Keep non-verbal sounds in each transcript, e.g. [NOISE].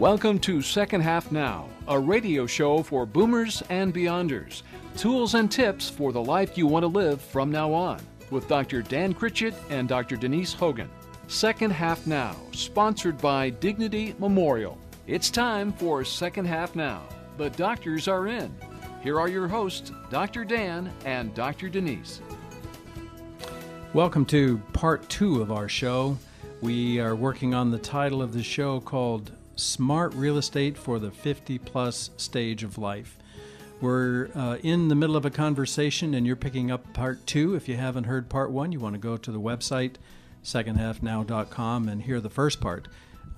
Welcome to Second Half Now, a radio show for boomers and beyonders. Tools and tips for the life you want to live from now on with Dr. Dan Critchett and Dr. Denise Hogan. Second Half Now, sponsored by Dignity Memorial. It's time for Second Half Now. The doctors are in. Here are your hosts, Dr. Dan and Dr. Denise. Welcome to part two of our show. We are working on the title of the show called Smart Real Estate for the 50 Plus Stage of Life. We're uh, in the middle of a conversation and you're picking up part two. If you haven't heard part one, you want to go to the website, secondhalfnow.com, and hear the first part.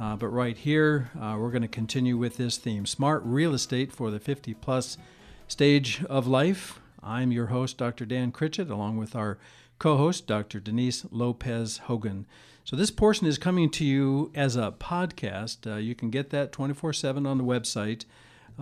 Uh, but right here, uh, we're going to continue with this theme Smart Real Estate for the 50 Plus Stage of Life. I'm your host, Dr. Dan Critchett, along with our co host, Dr. Denise Lopez Hogan. So, this portion is coming to you as a podcast. Uh, you can get that 24 7 on the website.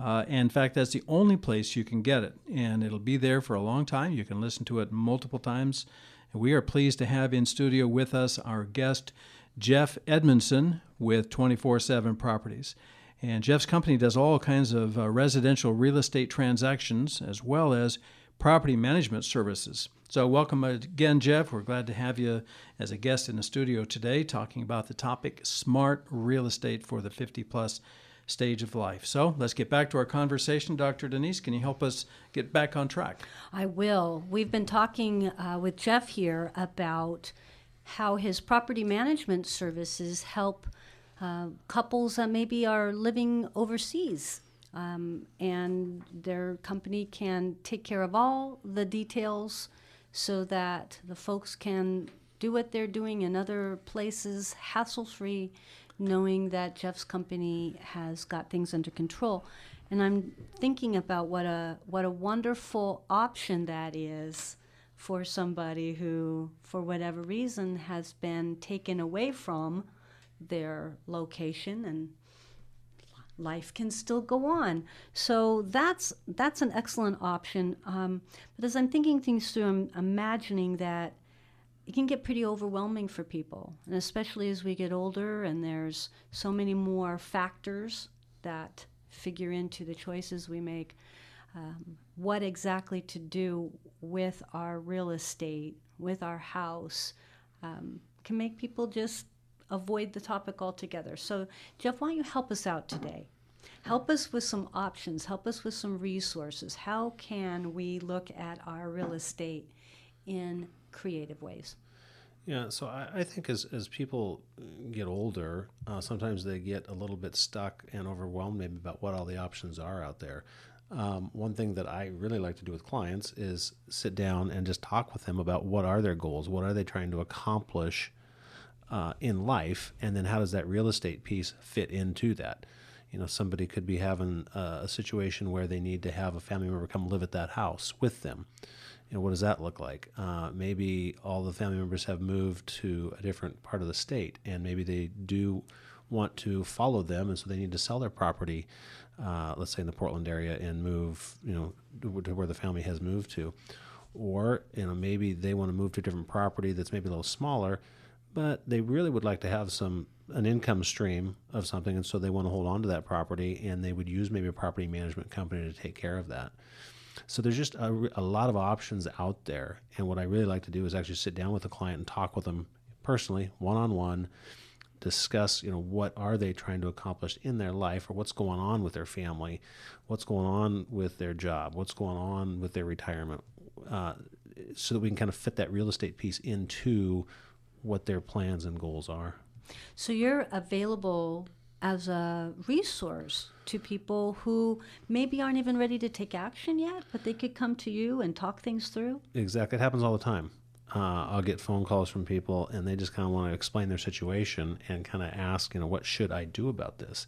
Uh, in fact, that's the only place you can get it, and it'll be there for a long time. You can listen to it multiple times. And we are pleased to have in studio with us our guest, Jeff Edmonson with 24 7 Properties. And Jeff's company does all kinds of uh, residential real estate transactions as well as property management services. So, welcome again, Jeff. We're glad to have you as a guest in the studio today talking about the topic smart real estate for the 50 plus stage of life. So, let's get back to our conversation. Dr. Denise, can you help us get back on track? I will. We've been talking uh, with Jeff here about how his property management services help uh, couples that maybe are living overseas. Um, and their company can take care of all the details so that the folks can do what they're doing in other places hassle free, knowing that Jeff's company has got things under control. And I'm thinking about what a what a wonderful option that is for somebody who, for whatever reason, has been taken away from their location and life can still go on. So that's that's an excellent option. Um, but as I'm thinking things through, I'm imagining that it can get pretty overwhelming for people, and especially as we get older, and there's so many more factors that figure into the choices we make. Um, what exactly to do with our real estate, with our house, um, can make people just avoid the topic altogether. So, Jeff, why don't you help us out today? Help us with some options, help us with some resources. How can we look at our real estate in creative ways? Yeah, so I, I think as, as people get older, uh, sometimes they get a little bit stuck and overwhelmed maybe about what all the options are out there. Um, one thing that I really like to do with clients is sit down and just talk with them about what are their goals, what are they trying to accomplish uh, in life, and then how does that real estate piece fit into that? You know, somebody could be having a, a situation where they need to have a family member come live at that house with them. You know, what does that look like? Uh, maybe all the family members have moved to a different part of the state, and maybe they do want to follow them, and so they need to sell their property, uh, let's say in the Portland area, and move, you know, to where the family has moved to. Or, you know, maybe they want to move to a different property that's maybe a little smaller, but they really would like to have some an income stream of something, and so they want to hold on to that property, and they would use maybe a property management company to take care of that. So there's just a, a lot of options out there, and what I really like to do is actually sit down with the client and talk with them personally, one on one, discuss you know what are they trying to accomplish in their life or what's going on with their family what's going on with their job what's going on with their retirement uh, so that we can kind of fit that real estate piece into what their plans and goals are so you're available as a resource to people who maybe aren't even ready to take action yet, but they could come to you and talk things through? Exactly. It happens all the time. Uh, I'll get phone calls from people, and they just kind of want to explain their situation and kind of ask, you know, what should I do about this?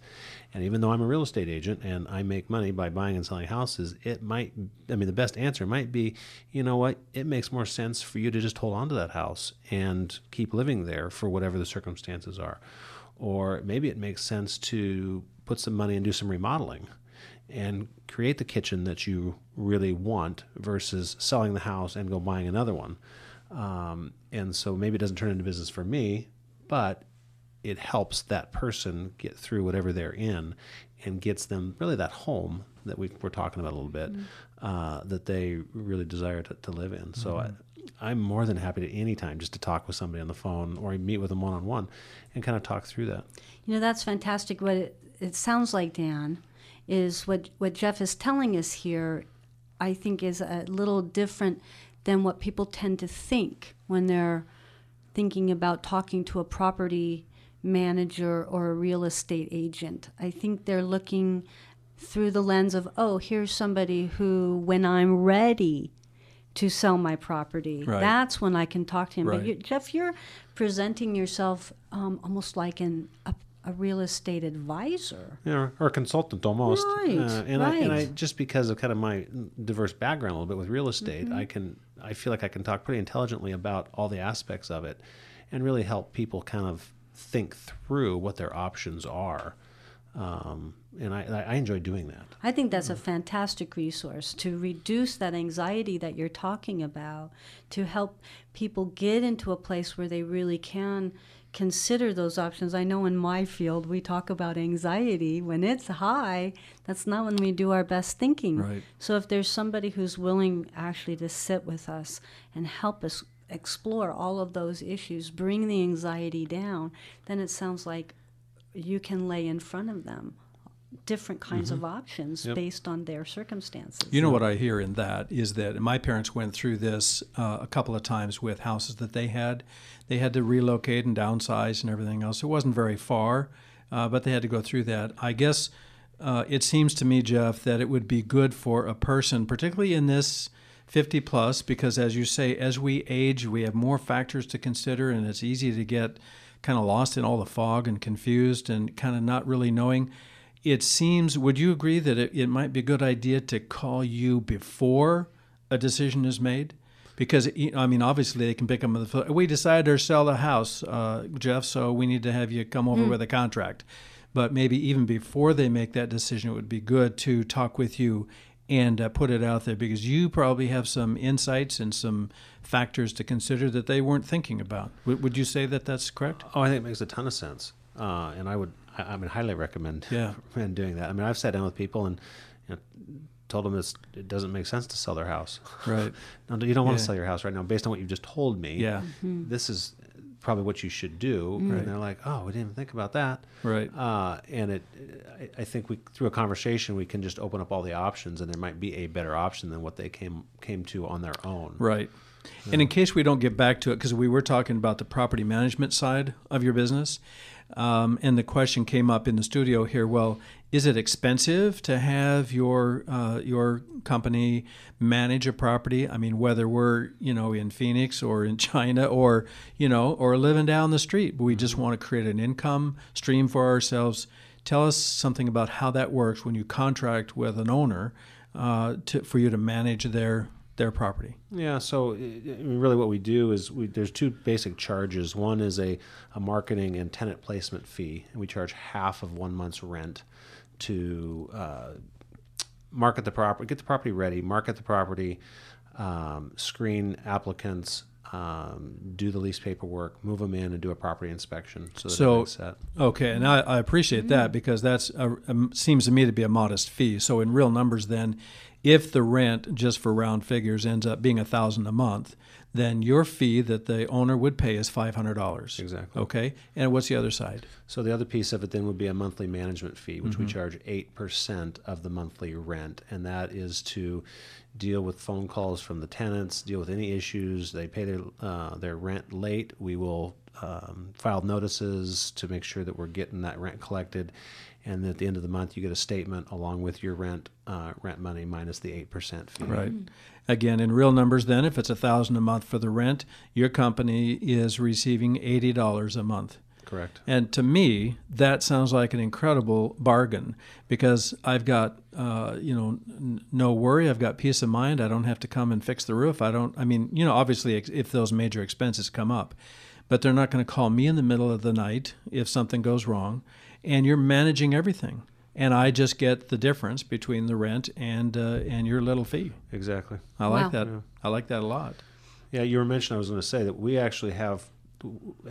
And even though I'm a real estate agent and I make money by buying and selling houses, it might, I mean, the best answer might be, you know what, it makes more sense for you to just hold on to that house and keep living there for whatever the circumstances are. Or maybe it makes sense to put some money and do some remodeling and create the kitchen that you really want versus selling the house and go buying another one. Um, and so maybe it doesn't turn into business for me, but it helps that person get through whatever they're in and gets them really that home that we were talking about a little bit mm-hmm. uh, that they really desire to, to live in. So mm-hmm. I, I'm more than happy to any time just to talk with somebody on the phone or meet with them one on one and kind of talk through that. You know, that's fantastic. What it, it sounds like, Dan, is what, what Jeff is telling us here, I think is a little different than what people tend to think when they're thinking about talking to a property manager or a real estate agent. I think they're looking through the lens of, oh, here's somebody who, when I'm ready to sell my property, right. that's when I can talk to him. Right. But you, Jeff, you're presenting yourself um, almost like an, a a real estate advisor. Yeah, or a consultant almost. Right, uh, and right. I and I just because of kind of my diverse background a little bit with real estate, mm-hmm. I can I feel like I can talk pretty intelligently about all the aspects of it, and really help people kind of think through what their options are. Um, and I, I enjoy doing that. I think that's a fantastic resource to reduce that anxiety that you're talking about, to help people get into a place where they really can consider those options. I know in my field we talk about anxiety when it's high. That's not when we do our best thinking. Right. So if there's somebody who's willing actually to sit with us and help us explore all of those issues, bring the anxiety down, then it sounds like you can lay in front of them different kinds mm-hmm. of options yep. based on their circumstances. You know what I hear in that is that my parents went through this uh, a couple of times with houses that they had. They had to relocate and downsize and everything else. It wasn't very far, uh, but they had to go through that. I guess uh, it seems to me, Jeff, that it would be good for a person, particularly in this 50 plus, because as you say, as we age, we have more factors to consider, and it's easy to get kind of lost in all the fog and confused and kind of not really knowing it seems, would you agree that it, it might be a good idea to call you before a decision is made? Because, I mean, obviously they can pick up the phone. We decided to sell the house, uh, Jeff, so we need to have you come over mm. with a contract. But maybe even before they make that decision, it would be good to talk with you and uh, put it out there because you probably have some insights and some factors to consider that they weren't thinking about. W- would you say that that's correct? Oh, I think it makes a ton of sense. Uh, and I would I, I mean, highly recommend [LAUGHS] yeah. recommend doing that. I mean, I've sat down with people and you know, told them this it doesn't make sense to sell their house. [LAUGHS] Right. no, you don't want yeah. to sell your house right now based on what you've just told me. Yeah. Mm-hmm. This is probably what you should do. Mm-hmm. And they're like, oh, we didn't even think about that. Right. Uh, and it, I, I, think we through a conversation we can just open up all the options, and there might be a better option than what they came came to on their own. Right. Yeah. And in case we don't get back to it, because we were talking about the property management side of your business, um, and the question came up in the studio here. Well, is it expensive to have your uh, your company manage a property? I mean, whether we're you know in Phoenix or in [LAUGHS] China or you know or living down the street, we just want to create an income stream for ourselves. Tell us something about how that works when you contract with an owner uh, to, for you to manage their their property. Yeah, so really what we do is we, there's two basic charges. One is a, a marketing and tenant placement fee, and we charge half of one month's rent to uh, market the property, get the property ready, market the property, um, screen applicants, um, do the lease paperwork, move them in, and do a property inspection. So, so set. okay, and I, I appreciate that because that's a, a, seems to me to be a modest fee. So in real numbers, then, if the rent, just for round figures, ends up being a thousand a month, then your fee that the owner would pay is five hundred dollars. Exactly. Okay. And what's the other side? So the other piece of it then would be a monthly management fee, which mm-hmm. we charge eight percent of the monthly rent, and that is to deal with phone calls from the tenants, deal with any issues. They pay their uh, their rent late. We will um, filed notices to make sure that we're getting that rent collected, and then at the end of the month you get a statement along with your rent uh, rent money minus the eight percent fee. Right. Again, in real numbers, then, if it's a thousand a month for the rent, your company is receiving eighty dollars a month. Correct. And to me, that sounds like an incredible bargain because I've got, uh, you know, n- no worry. I've got peace of mind. I don't have to come and fix the roof. I don't. I mean, you know, obviously, ex- if those major expenses come up, but they're not going to call me in the middle of the night if something goes wrong. And you're managing everything, and I just get the difference between the rent and uh, and your little fee. Exactly. I like Wow. that. I like that a lot. Yeah, you were mentioning. I was going to say that we actually have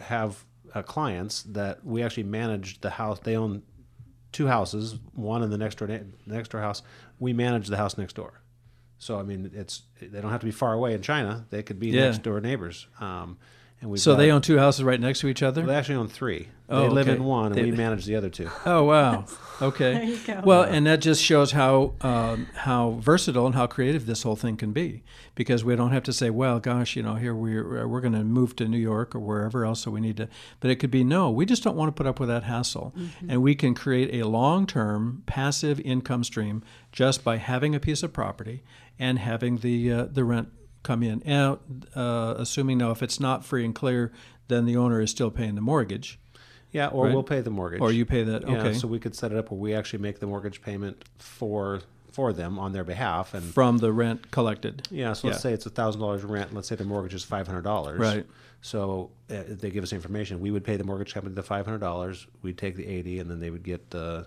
have uh, clients that we actually manage the house. They own two houses, one in the next door next door house. We manage the house next door. So I mean, it's they don't have to be far away in China. They could be Yeah. next door neighbors. Um, and we So they own two houses right next to each other. They actually own three. Oh, they live okay. in one, and They- we manage the other two. [LAUGHS] Oh wow. Okay. [LAUGHS] There you go. Well, and that just shows how um, how versatile and how creative this whole thing can be, because we don't have to say, well, gosh, you know, here we're we're going to move to New York or wherever else, so we need to. But it could be no, we just don't want to put up with that hassle, and we can create a long term passive income stream just by having a piece of property and having the uh, the rent come in. Now, uh, assuming now, if it's not free and clear, then the owner is still paying the mortgage. Yeah, or Right. we'll pay the mortgage. Or you pay that, Yeah, okay. so we could set it up where we actually make the mortgage payment for for them on their behalf, and From the rent collected. Yeah, so let's Yeah. say it's a thousand dollars rent. Let's say the mortgage is five hundred dollars. Right. So uh, they give us information. We would pay the mortgage company the five hundred dollars. We'd take the eighty, and then they would get the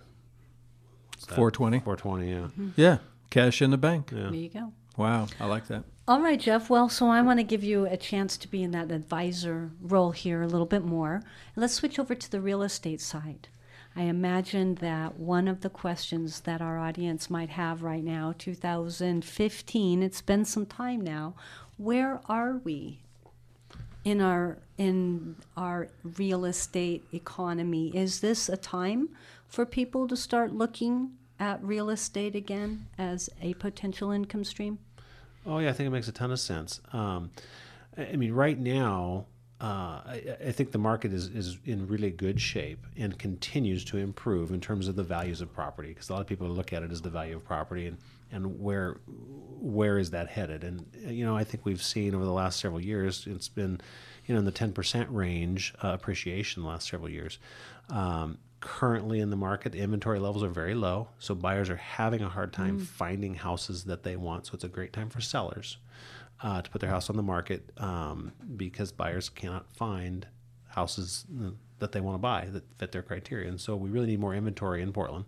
Four twenty. four twenty. Yeah. Yeah, cash in the bank. There you go. Wow, I like that. All right, Jeff. Well, so I want to give you a chance to be in that advisor role here a little bit more. Let's switch over to the real estate side. I imagine that one of the questions that our audience might have right now, 2015, it's been some time now, where are we in our in our real estate economy? Is this a time for people to start looking at real estate again as a potential income stream? Oh yeah, I think it makes a ton of sense. Um, I mean, right now, uh, I, I think the market is, is in really good shape and continues to improve in terms of the values of property. Because a lot of people look at it as the value of property and, and where where is that headed? And you know, I think we've seen over the last several years, it's been you know in the ten percent range uh, appreciation the last several years. Um, currently in the market, inventory levels are very low, so buyers are having a hard time finding houses that they want. So it's a great time for sellers uh, to put their house on the market um, because buyers cannot find houses that they want to buy that fit their criteria. And so we really need more inventory in Portland.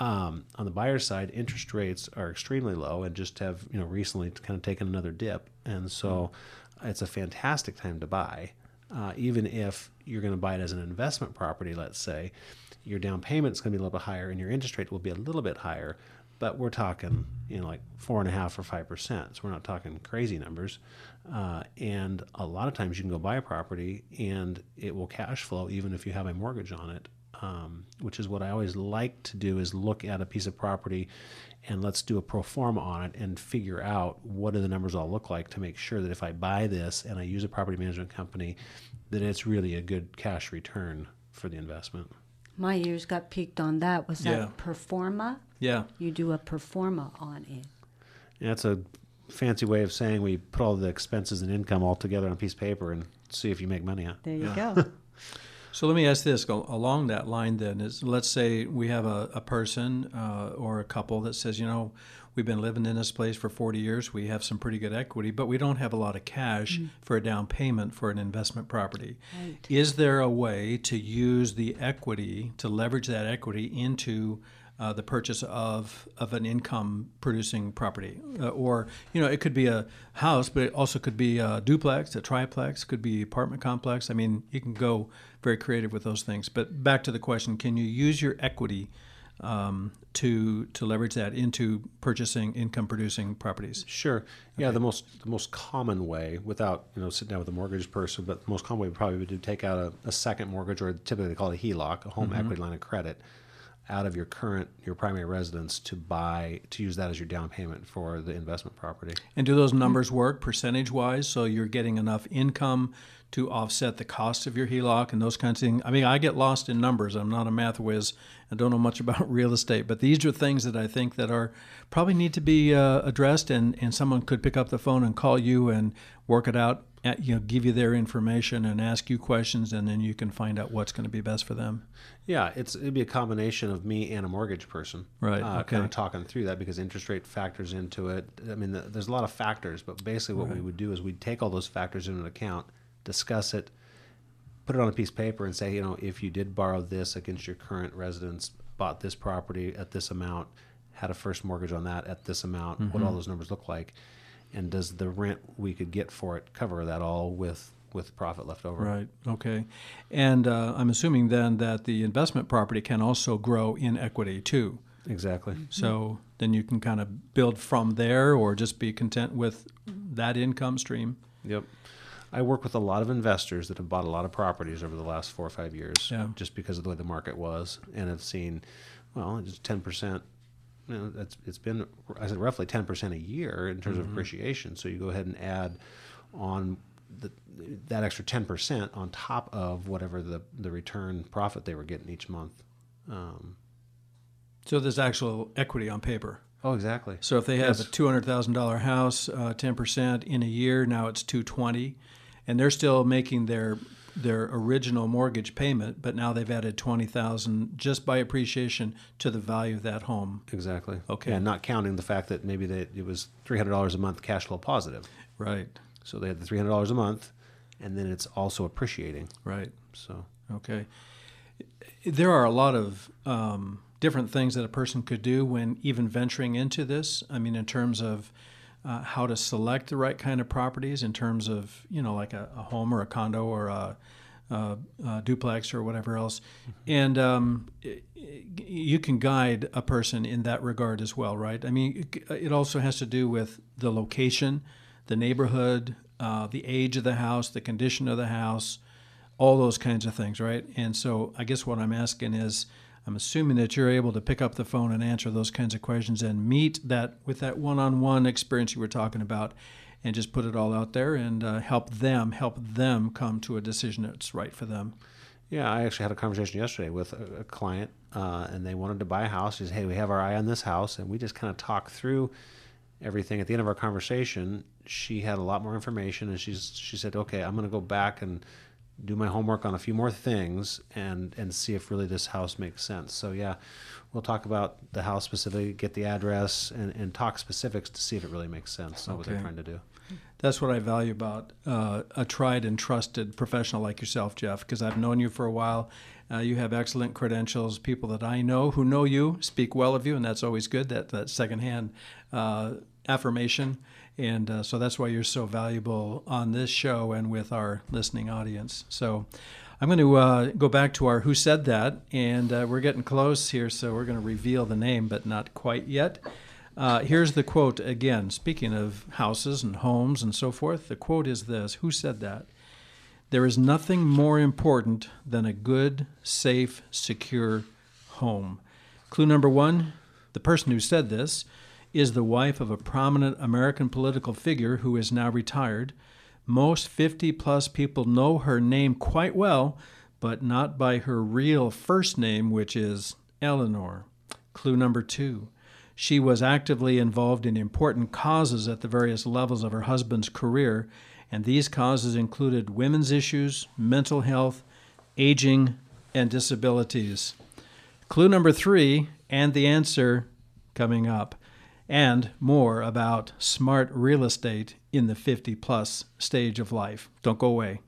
Um, on the buyer's side, interest rates are extremely low and just have you know recently kind of taken another dip, and so it's a fantastic time to buy. Uh, even if you're going to buy it as an investment property, let's say, your down payment's going to be a little bit higher and your interest rate will be a little bit higher, but we're talking, you know, like four and a half or five percent. So we're not talking crazy numbers. Uh, and a lot of times you can go buy a property and it will cash flow even if you have a mortgage on it. Um, which is what I always like to do is look at a piece of property and let's do a pro forma on it and figure out what do the numbers all look like to make sure that if I buy this and I use a property management company, that it's really a good cash return for the investment. My ears got peaked on that. Was Yeah. that performa? Yeah. You do a performa on it. Yeah, that's a fancy way of saying we put all the expenses and income all together on a piece of paper and see if you make money on it. There you go. [LAUGHS] So let me ask this along that line then is let's say we have a, a person uh, or a couple that says, you know, we've been living in this place for 40 years, we have some pretty good equity, but we don't have a lot of cash for a down payment for an investment property. Right. Is there a way to use the equity, to leverage that equity into uh, the purchase of, of an income producing property. Uh, or, you know, it could be a house, but it also could be a duplex, a triplex, could be apartment complex. I mean, you can go very creative with those things. But back to the question can you use your equity um, to, to leverage that into purchasing income producing properties? Sure. Yeah, the most the most common way, without you know sitting down with a mortgage person, but the most common way would probably be to take out a, a second mortgage, or typically they call it a HELOC, a home equity line of credit, out of your current your primary residence to buy to use that as your down payment for the investment property. And do those numbers work percentage wise? So you're getting enough income to offset the cost of your HELOC and those kinds of things. I mean, I get lost in numbers. I'm not a math whiz. I don't know much [LAUGHS] about real estate, but these are things that I think that are probably need to be uh, addressed, and, and someone could pick up the phone and call you and work it out. You know, give you their information and ask you questions, and then you can find out what's going to be best for them. Yeah, it's it'd be a combination of me and a mortgage person, right? Uh, okay. Kind of talking through that because interest rate factors into it. I mean, the, there's a lot of factors, but basically, what right. we would do is we'd take all those factors into account, discuss it, put it on a piece of paper, and say, you know, if you did borrow this against your current residence, bought this property at this amount, had a first mortgage on that at this amount, mm-hmm. what all those numbers look like, and does the rent we could get for it cover that all with with profit left over? Right. Okay. And uh, I'm assuming then that the investment property can also grow in equity too. Exactly. So then you can kind of build from there, or just be content with that income stream. Yep. I work with a lot of investors that have bought a lot of properties over the last four or five years, yeah. just because of the way the market was, and have seen, well, just ten percent. You know, that's it's been I said roughly ten percent a year in terms mm-hmm. of appreciation. So you go ahead and add on the, that extra ten percent on top of whatever the the return profit they were getting each month. Um, so there's actual equity on paper. Oh, exactly. So if they have yes. a two hundred thousand dollar house, uh, ten uh, percent in a year, now it's two twenty and they're still making their their original mortgage payment, but now they've added twenty thousand just by appreciation to the value of that home. Exactly. Okay. And not counting the fact that maybe they, it was three hundred dollars a month cash flow positive. Right. So they had the three hundred dollars a month, and then it's also appreciating. Right. So okay. There are a lot of um, different things that a person could do when even venturing into this. I mean, in terms of uh, how to select the right kind of properties in terms of you know like a, a home or a condo or a, a, a duplex or whatever else, mm-hmm. and um, it, you can guide a person in that regard as well, right? I mean, it also has to do with the location, the neighborhood, uh, the age of the house, the condition of the house, all those kinds of things, right? And so I guess what I'm asking is I'm assuming that you're able to pick up the phone and answer those kinds of questions and meet that with that one-on-one experience you were talking about, and just put it all out there and uh, help them help them come to a decision that's right for them. Yeah, I actually had a conversation yesterday with a, a client, uh, and they wanted to buy a house. He said, "Hey, we have our eye on this house," and we just kind of talked through everything. At the end of our conversation, she had a lot more information, and she's she said, "Okay, I'm going to go back and." Do my homework on a few more things and and see if really this house makes sense. So yeah, we'll talk about the house specifically, get the address, and, and talk specifics to see if it really makes sense. Okay. What they're trying to do. That's what I value about uh, a tried and trusted professional like yourself, Jeff, because I've known you for a while. Uh, you have excellent credentials. People that I know who know you speak well of you, and that's always good. That that secondhand uh, affirmation. And uh, so that's why you're so valuable on this show and with our listening audience. So I'm going to uh, go back to our Who Said That, and uh, we're getting close here, so we're going to reveal the name, but not quite yet. Uh, here's the quote again. Speaking of houses and homes and so forth, the quote is this Who said that? There is nothing more important than a good, safe, secure home. Clue number one the person who said this is the wife of a prominent American political figure who is now retired. Most 50 plus people know her name quite well, but not by her real first name, which is Eleanor. Clue number two. She was actively involved in important causes at the various levels of her husband's career, and these causes included women's issues, mental health, aging, and disabilities. Clue number three, and the answer coming up and more about smart real estate in the 50 plus stage of life. Don't go away.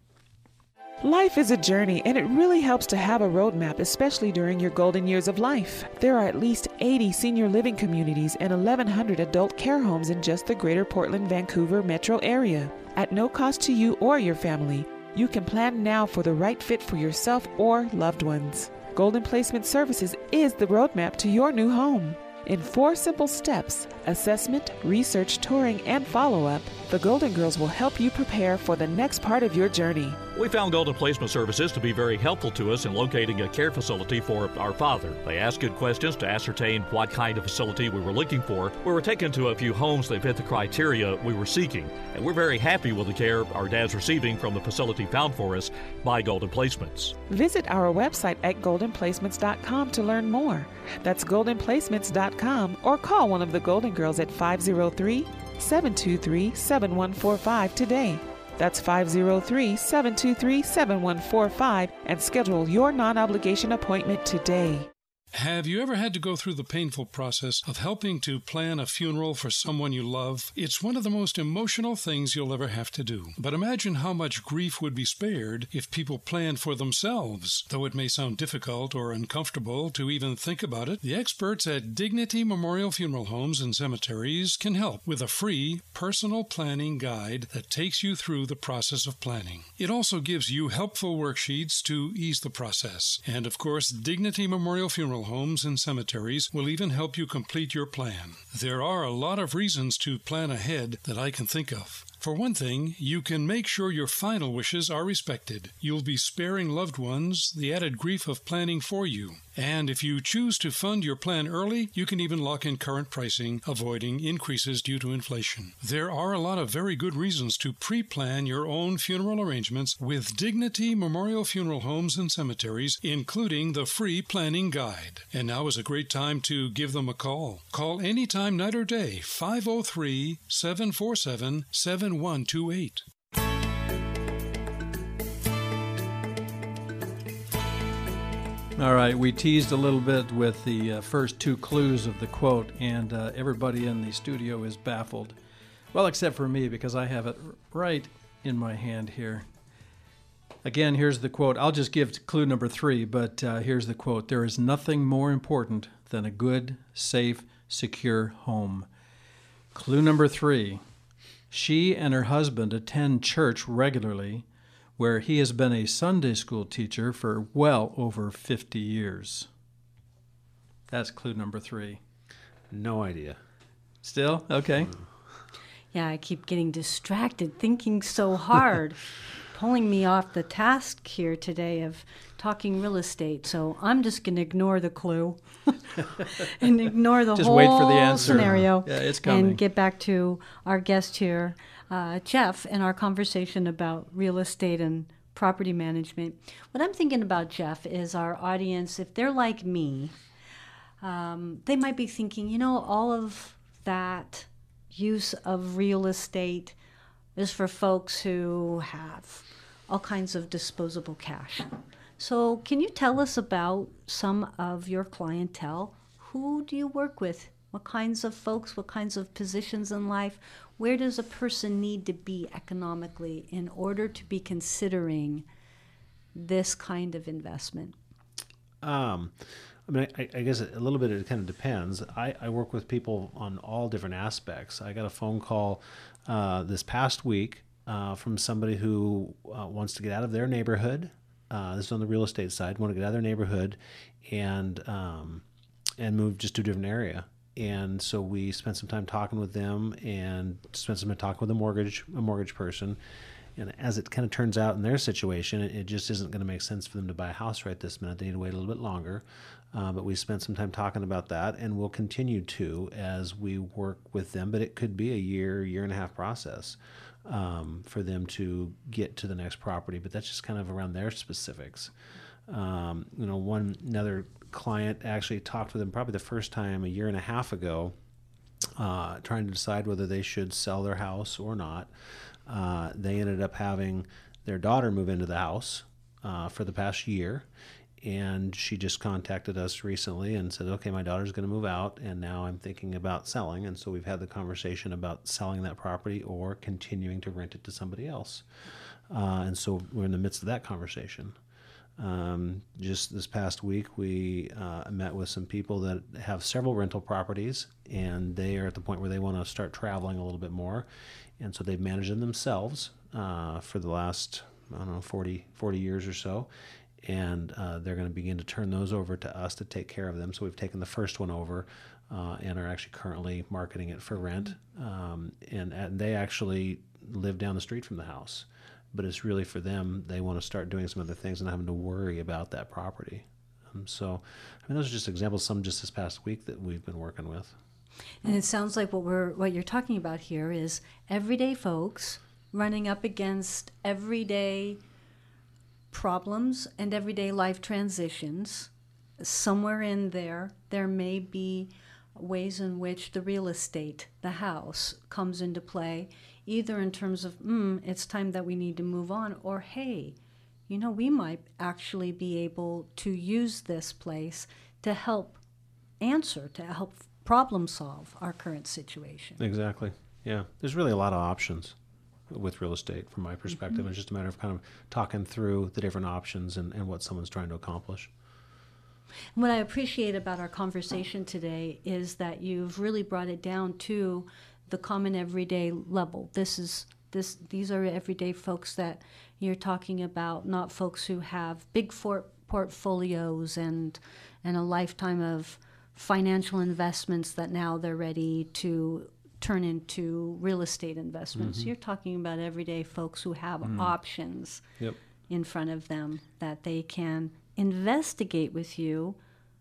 Life is a journey, and it really helps to have a roadmap, especially during your golden years of life. There are at least 80 senior living communities and 1,100 adult care homes in just the greater Portland Vancouver metro area. At no cost to you or your family, you can plan now for the right fit for yourself or loved ones. Golden Placement Services is the roadmap to your new home. In four simple steps assessment, research, touring, and follow up the Golden Girls will help you prepare for the next part of your journey. We found Golden Placement Services to be very helpful to us in locating a care facility for our father. They asked good questions to ascertain what kind of facility we were looking for. We were taken to a few homes that fit the criteria we were seeking, and we're very happy with the care our dad's receiving from the facility found for us by Golden Placements. Visit our website at goldenplacements.com to learn more. That's goldenplacements.com or call one of the Golden Girls at 503 723 7145 today. That's 503 723 7145 and schedule your non obligation appointment today. Have you ever had to go through the painful process of helping to plan a funeral for someone you love? It's one of the most emotional things you'll ever have to do. But imagine how much grief would be spared if people planned for themselves. Though it may sound difficult or uncomfortable to even think about it, the experts at Dignity Memorial Funeral Homes and Cemeteries can help with a free personal planning guide that takes you through the process of planning. It also gives you helpful worksheets to ease the process. And of course, Dignity Memorial Funeral homes and cemeteries will even help you complete your plan. There are a lot of reasons to plan ahead that I can think of. For one thing, you can make sure your final wishes are respected. You'll be sparing loved ones the added grief of planning for you. And if you choose to fund your plan early, you can even lock in current pricing, avoiding increases due to inflation. There are a lot of very good reasons to pre plan your own funeral arrangements with Dignity Memorial Funeral Homes and Cemeteries, including the free planning guide. And now is a great time to give them a call. Call anytime, night or day, 503 747 7128. All right, we teased a little bit with the uh, first two clues of the quote, and uh, everybody in the studio is baffled. Well, except for me, because I have it right in my hand here. Again, here's the quote. I'll just give clue number three, but uh, here's the quote There is nothing more important than a good, safe, secure home. Clue number three She and her husband attend church regularly where he has been a Sunday school teacher for well over 50 years. That's clue number three. No idea. Still? Okay. Yeah, I keep getting distracted, thinking so hard, [LAUGHS] pulling me off the task here today of talking real estate. So I'm just going to ignore the clue [LAUGHS] and ignore the Just whole wait for the answer. scenario Yeah, it's coming. and get back to our guest here, uh, Jeff, and our conversation about real estate and property management. What I'm thinking about, Jeff, is our audience, if they're like me, um, they might be thinking, you know, all of that use of real estate is for folks who have all kinds of disposable cash. So, can you tell us about some of your clientele? Who do you work with? What kinds of folks? What kinds of positions in life? Where does a person need to be economically in order to be considering this kind of investment? Um, I mean, I, I guess a little bit it kind of depends. I, I work with people on all different aspects. I got a phone call uh, this past week uh, from somebody who uh, wants to get out of their neighborhood. Uh, this is on the real estate side. Want to get out of their neighborhood and um, and move just to a different area. And so we spent some time talking with them and spent some time talking with a mortgage a mortgage person. And as it kind of turns out in their situation, it, it just isn't going to make sense for them to buy a house right this minute. They need to wait a little bit longer. Uh, but we spent some time talking about that, and we'll continue to as we work with them. But it could be a year, year and a half process um, for them to get to the next property. But that's just kind of around their specifics. Um, you know, one another client actually talked with them probably the first time a year and a half ago, uh, trying to decide whether they should sell their house or not. Uh, they ended up having their daughter move into the house uh, for the past year. And she just contacted us recently and said, okay, my daughter's going to move out, and now I'm thinking about selling. And so we've had the conversation about selling that property or continuing to rent it to somebody else. Uh, and so we're in the midst of that conversation. Um, just this past week, we uh, met with some people that have several rental properties, and they are at the point where they want to start traveling a little bit more. And so they've managed them themselves uh, for the last, I don't know, 40, 40 years or so. And uh, they're going to begin to turn those over to us to take care of them. So we've taken the first one over uh, and are actually currently marketing it for rent. Um, and, and they actually live down the street from the house but it's really for them. They want to start doing some other things and having to worry about that property. Um, so, I mean, those are just examples. Some just this past week that we've been working with. And it sounds like what we're what you're talking about here is everyday folks running up against everyday problems and everyday life transitions. Somewhere in there, there may be ways in which the real estate, the house, comes into play, either in terms of, mm, it's time that we need to move on, or hey, you know, we might actually be able to use this place to help answer, to help problem solve our current situation. Exactly. Yeah. There's really a lot of options with real estate from my perspective. Mhm. It's just a matter of kind of talking through the different options and, and what someone's trying to accomplish. What I appreciate about our conversation today is that you've really brought it down to the common everyday level. This is this these are everyday folks that you're talking about, not folks who have big for, portfolios and and a lifetime of financial investments that now they're ready to turn into real estate investments. Mhm. You're talking about everyday folks who have Mm. options Yep. in front of them that they can investigate with you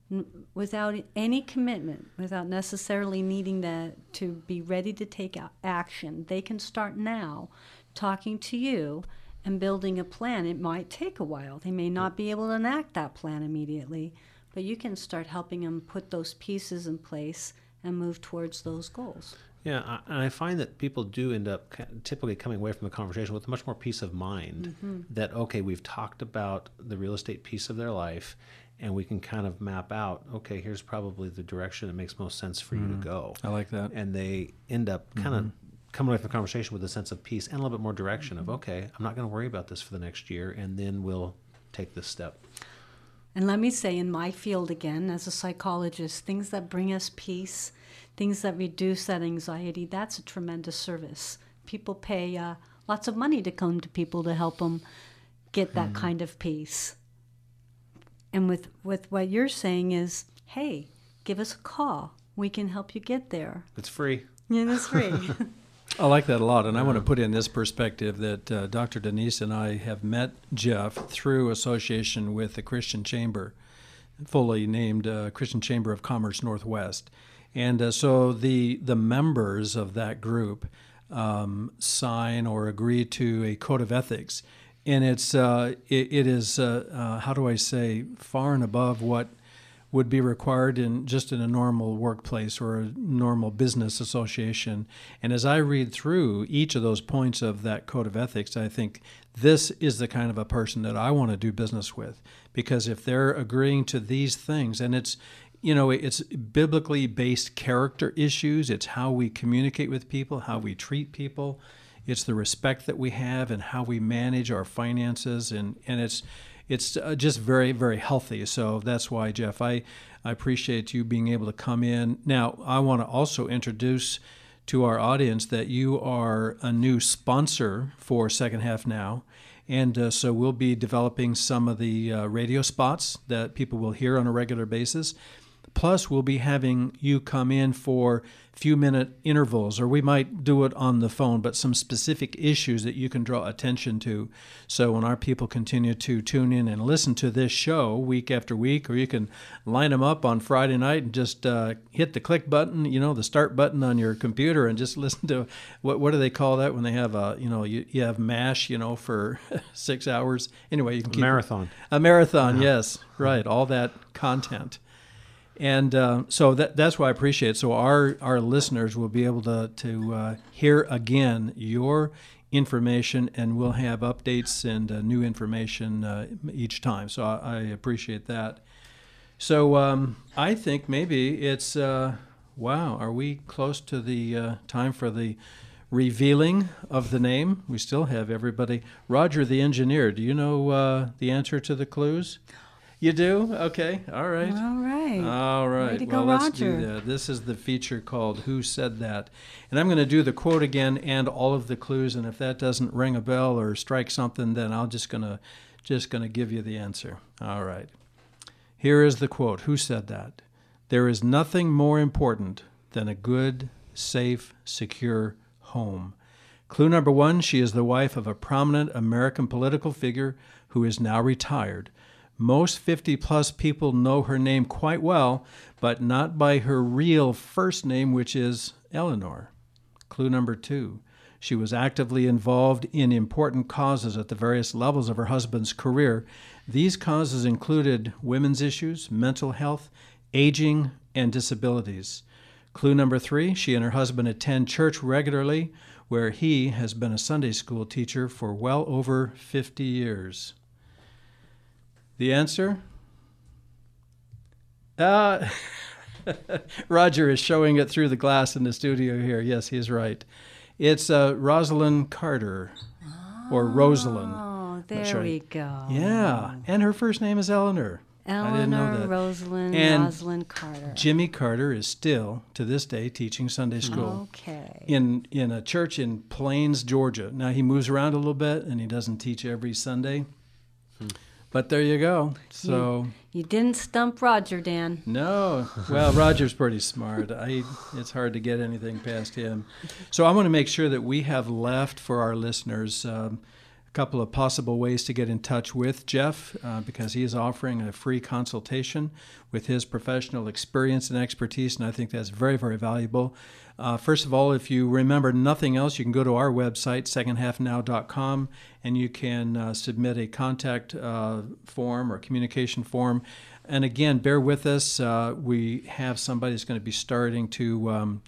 n- without any commitment, without necessarily needing that to be ready to take action. They can start now talking to you and building a plan. It might take a while. They may not be able to enact that plan immediately, but you can start helping them put those pieces in place and move towards those goals. Yeah, and I find that people do end up typically coming away from the conversation with much more peace of mind Mhm. that, okay, we've talked about the real estate piece of their life and we can kind of map out, okay, here's probably the direction that makes most sense for you Mm. to go. I like that. And they end up kind of coming away from the conversation with a sense of peace and a little bit more direction of, okay, I'm not going to worry about this for the next year and then we'll take this step. And let me say, in my field again, as a psychologist, things that bring us peace, things that reduce that anxiety, that's a tremendous service. People pay uh, lots of money to come to people to help them get that kind of peace. And with, with what you're saying is, hey, give us a call. We can help you get there. It's free. Yeah, it's free. [LAUGHS] [LAUGHS] I like that a lot, and I want to put in this perspective that uh, Dr. Denise and I have met Jeff through association with the Christian Chamber, fully named uh, Christian Chamber of Commerce Northwest, and uh, so the the members of that group um, sign or agree to a code of ethics, and it's uh, it, it is uh, uh, how do I say far and above what would be required in just in a normal workplace or a normal business association. And as I read through each of those points of that code of ethics, I think this is the kind of a person that I want to do business with because if they're agreeing to these things and it's you know it's biblically based character issues it's how we communicate with people how we treat people it's the respect that we have and how we manage our finances and and it's it's uh, just very very healthy. So that's why jeff i i appreciate you being able to come in. Now i want to also introduce to our audience that you are a new sponsor for second half now. And uh, so we'll be developing some of the uh, radio spots that people will hear on a regular basis. Plus, we'll be having you come in for few minute intervals, or we might do it on the phone, but some specific issues that you can draw attention to. So when our people continue to tune in and listen to this show week after week, or you can line them up on Friday night and just uh, hit the click button, you know, the start button on your computer, and just [LAUGHS] listen to what what do they call that when they have a you know you, you have mash you know for [LAUGHS] six hours. Anyway, you can A keep marathon. A marathon, Yeah. yes, right. All that content. And uh, so that, that's why I appreciate it. So our, our listeners will be able to, to uh, hear again your information, and we'll have updates and uh, new information uh, each time. So I, I appreciate that. So um, I think maybe it's uh, wow. Are we close to the uh, time for the revealing of the name? We still have everybody. Roger, the engineer. Do you know the answer to the clues? You do? Okay. All right. All right. All right. To well, let's Roger. do that. This is the feature called "Who Said That," and I'm going to do the quote again and all of the clues. And if that doesn't ring a bell or strike something, then I'll just gonna just gonna give you the answer. All right. Here is the quote. Who said that? There is nothing more important than a good, safe, secure home. Clue number one she is the wife of a prominent American political figure who is now retired. Most 50 plus people know her name quite well, but not by her real first name, which is Eleanor. Clue number two she was actively involved in important causes at the various levels of her husband's career. These causes included women's issues, mental health, aging, and disabilities. Clue number three she and her husband attend church regularly, where he has been a Sunday school teacher for well over 50 years. The answer? Uh, [LAUGHS] Roger is showing it through the glass in the studio here. Yes, he's right. It's uh, Rosalind Carter, or Rosalind. Oh, there sure. we go. Yeah, and her first name is Eleanor. I didn't know Eleanor that. Rosalind And Rosalind Carter. Jimmy Carter is still, to this day, teaching Sunday school Okay. in in a church in Plains, Georgia. Now he moves around a little bit, and he doesn't teach every Sunday. But there you go. So You didn't stump Roger, Dan. no, well, Roger's pretty smart. I it's hard to get anything past him. So I want to make sure that we have left for our listeners. Um, a couple of possible ways to get in touch with Jeff uh, because he is offering a free consultation with his professional experience and expertise, and I think that's very, very valuable. Uh, first of all, if you remember nothing else, you can go to our website, secondhalfnow.com, and you can uh, submit a contact uh, form or communication form. And again, bear with us. Uh, we have somebody that's going to be starting to um,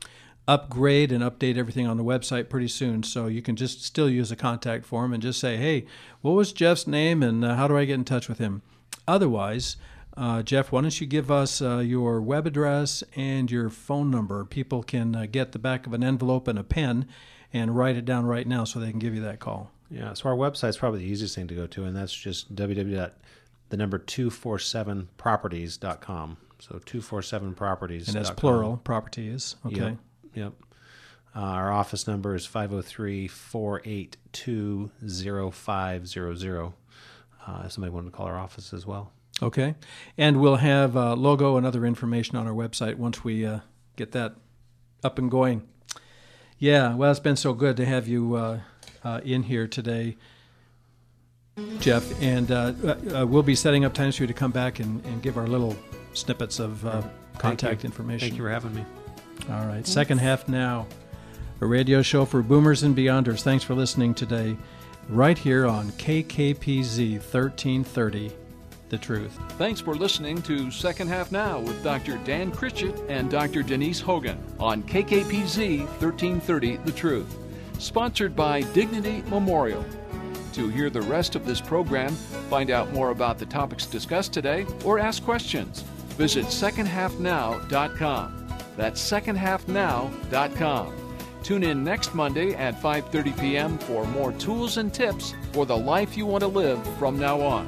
upgrade and update everything on the website pretty soon. So you can just still use a contact form and just say, hey, what was Jeff's name and uh, how do I get in touch with him? Otherwise, uh, Jeff, why don't you give us uh, your web address and your phone number? People can uh, get the back of an envelope and a pen and write it down right now so they can give you that call. Yeah, so our website's probably the easiest thing to go to, and that's just www. the number 247properties.com. So 247properties. And that's plural, properties. Okay. Yep. yep. Uh, our office number is 503 482 0500. Uh, if somebody wanted to call our office as well. Okay. And we'll have uh, logo and other information on our website once we uh, get that up and going. Yeah, well, it's been so good to have you uh, uh, in here today, Jeff. And uh, uh, we'll be setting up times for you to come back and, and give our little snippets of uh, contact you. information. Thank you for having me. All right. Second half now. A radio show for boomers and beyonders. Thanks for listening today, right here on KKPZ 1330. The truth. Thanks for listening to Second Half Now with Dr. Dan Critchett and Dr. Denise Hogan on KKPZ 1330 The Truth. Sponsored by Dignity Memorial. To hear the rest of this program, find out more about the topics discussed today, or ask questions, visit secondhalfnow.com. That's secondhalfnow.com. Tune in next Monday at 5:30 p.m. for more tools and tips for the life you want to live from now on.